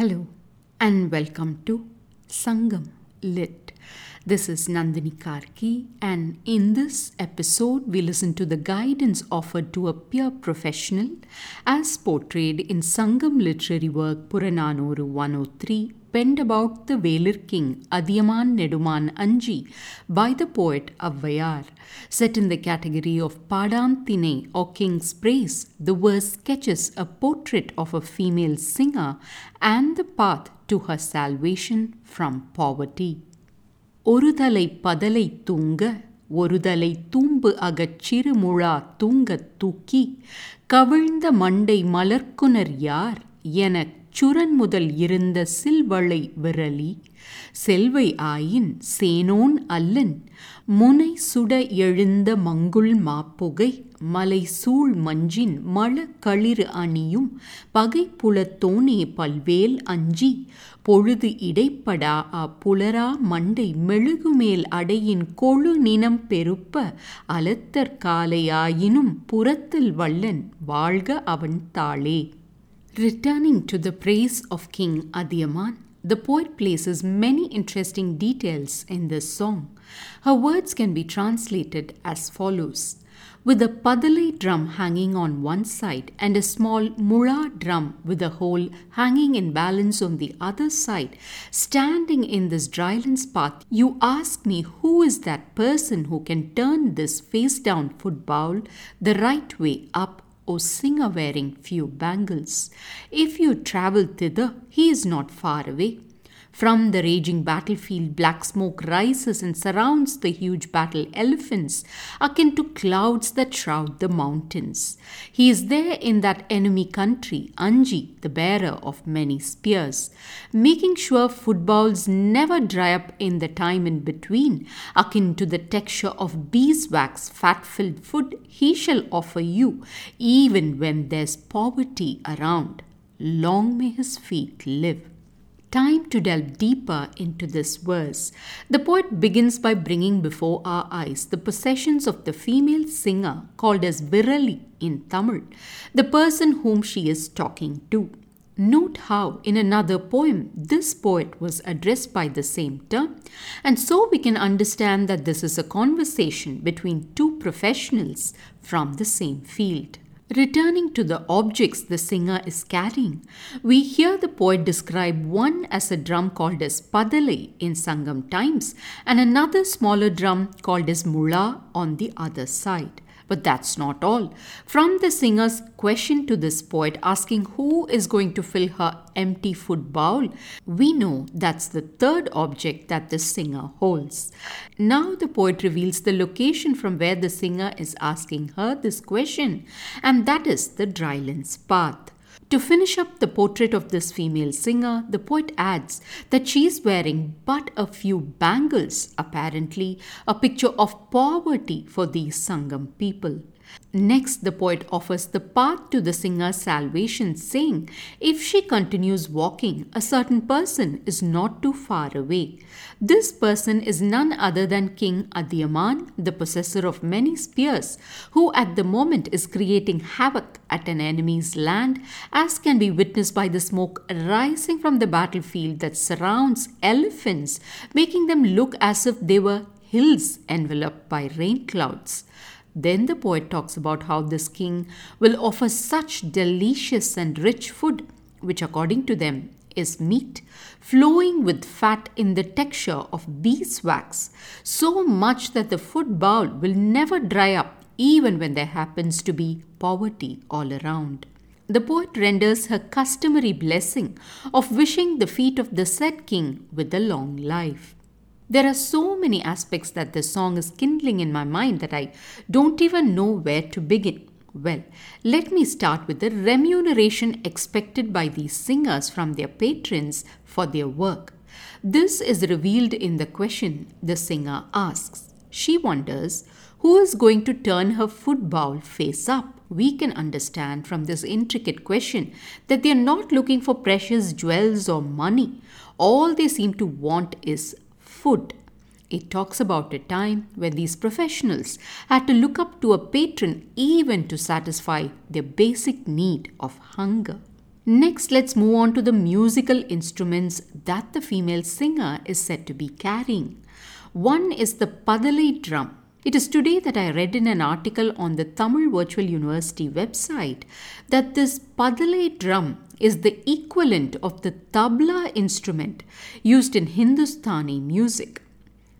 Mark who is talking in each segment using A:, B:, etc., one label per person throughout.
A: Hello and welcome to Sangam Lit. This is Nandini Karky, and in this episode, we listen to the guidance offered to a peer professional as portrayed in Sangam literary work Purananuru 103 penned about the Velir king Adiyaman Neduman Anji by the poet Avvaiyar. Set in the category of Padantine or King's Praise, the verse sketches a portrait of a female singer and the path to her salvation from poverty. ஒருதலை பதலை தூங்க ஒருதலை தூம்பு அகச் சிறுமுழா தூங்கத் தூக்கி கவிழ்ந்த மண்டை மலர்க்குனர் யார் எனச் சுரன் முதல் இருந்த சில்வளை விரலி செல்வை ஆயின் சேனோன் அல்லன் முனை சுட எழுந்த மங்குள் மாப்புகை மலை சூழ் மஞ்சின் மழ களிறு அணியும் பகை புலத்தோனே பல்வேல் அஞ்சி பொழுது இடைப்படா புலரா மண்டை மெழுகுமேல் அடையின் கொழு நினம் பெருப்ப அலத்தற் காலையாயினும் புறத்தில் வல்லன் வாழ்க அவன் தாளே Returning to the praise of King Adiyaman, the poet places many interesting details in this song. Her words can be translated as follows with a padalai drum hanging on one side and a small mula drum with a hole hanging in balance on the other side, standing in this drylands path, you ask me who is that person who can turn this face down foot bowl the right way up O singer wearing few bangles. If you travel thither, he is not far away. From the raging battlefield, black smoke rises and surrounds the huge battle elephants, akin to clouds that shroud the mountains. He is there in that enemy country, Anji, the bearer of many spears, making sure footballs never dry up in the time in between, akin to the texture of beeswax fat filled food he shall offer you, even when there's poverty around. Long may his feet live. Time to delve deeper into this verse. The poet begins by bringing before our eyes the possessions of the female singer called as Virali in Tamil, the person whom she is talking to. Note how, in another poem, this poet was addressed by the same term, and so we can understand that this is a conversation between two professionals from the same field. Returning to the objects the singer is carrying, we hear the poet describe one as a drum called as padale in Sangam times and another smaller drum called as mula on the other side. But that's not all. From the singer's question to this poet asking who is going to fill her empty food bowl, we know that's the third object that the singer holds. Now the poet reveals the location from where the singer is asking her this question, and that is the drylands path. To finish up the portrait of this female singer, the poet adds that she is wearing but a few bangles, apparently a picture of poverty for these Sangam people. Next, the poet offers the path to the singer's salvation, saying, If she continues walking, a certain person is not too far away. This person is none other than King Adiyaman, the possessor of many spears, who at the moment is creating havoc at an enemy's land, as can be witnessed by the smoke rising from the battlefield that surrounds elephants, making them look as if they were hills enveloped by rain clouds. Then the poet talks about how this king will offer such delicious and rich food, which according to them is meat, flowing with fat in the texture of beeswax, so much that the food bowl will never dry up even when there happens to be poverty all around. The poet renders her customary blessing of wishing the feet of the said king with a long life. There are so many aspects that this song is kindling in my mind that I don't even know where to begin. Well, let me start with the remuneration expected by these singers from their patrons for their work. This is revealed in the question the singer asks. She wonders who is going to turn her foot bowl face up. We can understand from this intricate question that they are not looking for precious jewels or money. All they seem to want is food. It talks about a time when these professionals had to look up to a patron even to satisfy their basic need of hunger. Next, let's move on to the musical instruments that the female singer is said to be carrying. One is the Padalai drum. It is today that I read in an article on the Tamil Virtual University website that this Padalai drum is the equivalent of the tabla instrument used in Hindustani music.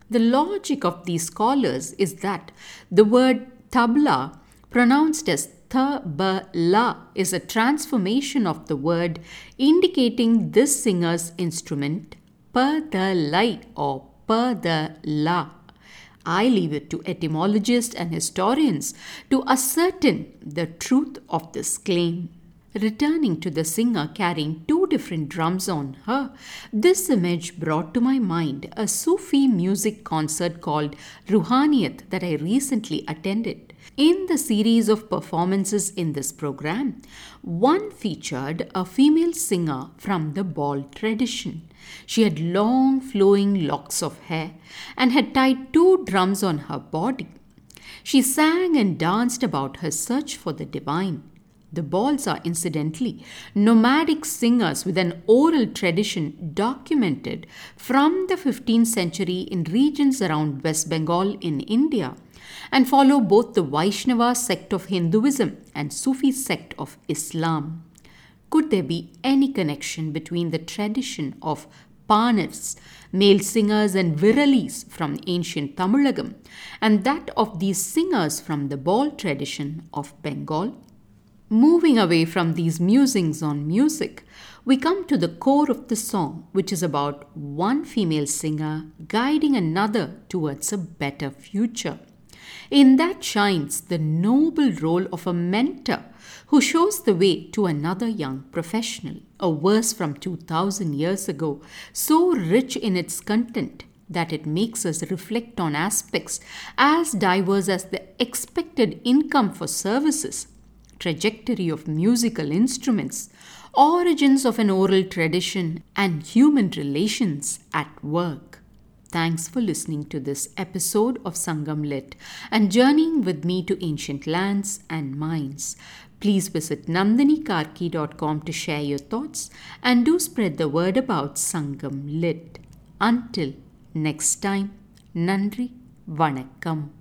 A: The logic of these scholars is that the word tabla, pronounced as tabla, is a transformation of the word indicating this singer's instrument, padalai or padala. I leave it to etymologists and historians to ascertain the truth of this claim. Returning to the singer carrying two different drums on her, this image brought to my mind a Sufi music concert called Ruhaniyat that I recently attended. In the series of performances in this program, one featured a female singer from the Baul tradition. She had long flowing locks of hair and had tied two drums on her body. She sang and danced about her search for the divine. The Bauls are incidentally nomadic singers with an oral tradition documented from the 15th century in regions around West Bengal in India and follow both the Vaishnava sect of Hinduism and Sufi sect of Islam. Could there be any connection between the tradition of Panas, male singers and viralis from ancient Tamilagam, and that of these singers from the Baul tradition of Bengal? Moving away from these musings on music, we come to the core of the song, which is about one female singer guiding another towards a better future. In that shines the noble role of a mentor who shows the way to another young professional. A verse from 2000 years ago, so rich in its content that it makes us reflect on aspects as diverse as the expected income for services trajectory of musical instruments, origins of an oral tradition, and human relations at work. Thanks for listening to this episode of Sangam Lit and journeying with me to ancient lands and minds. Please visit nandinikarky.com to share your thoughts and do spread the word about Sangam Lit. Until next time, Nandri Vanakkam.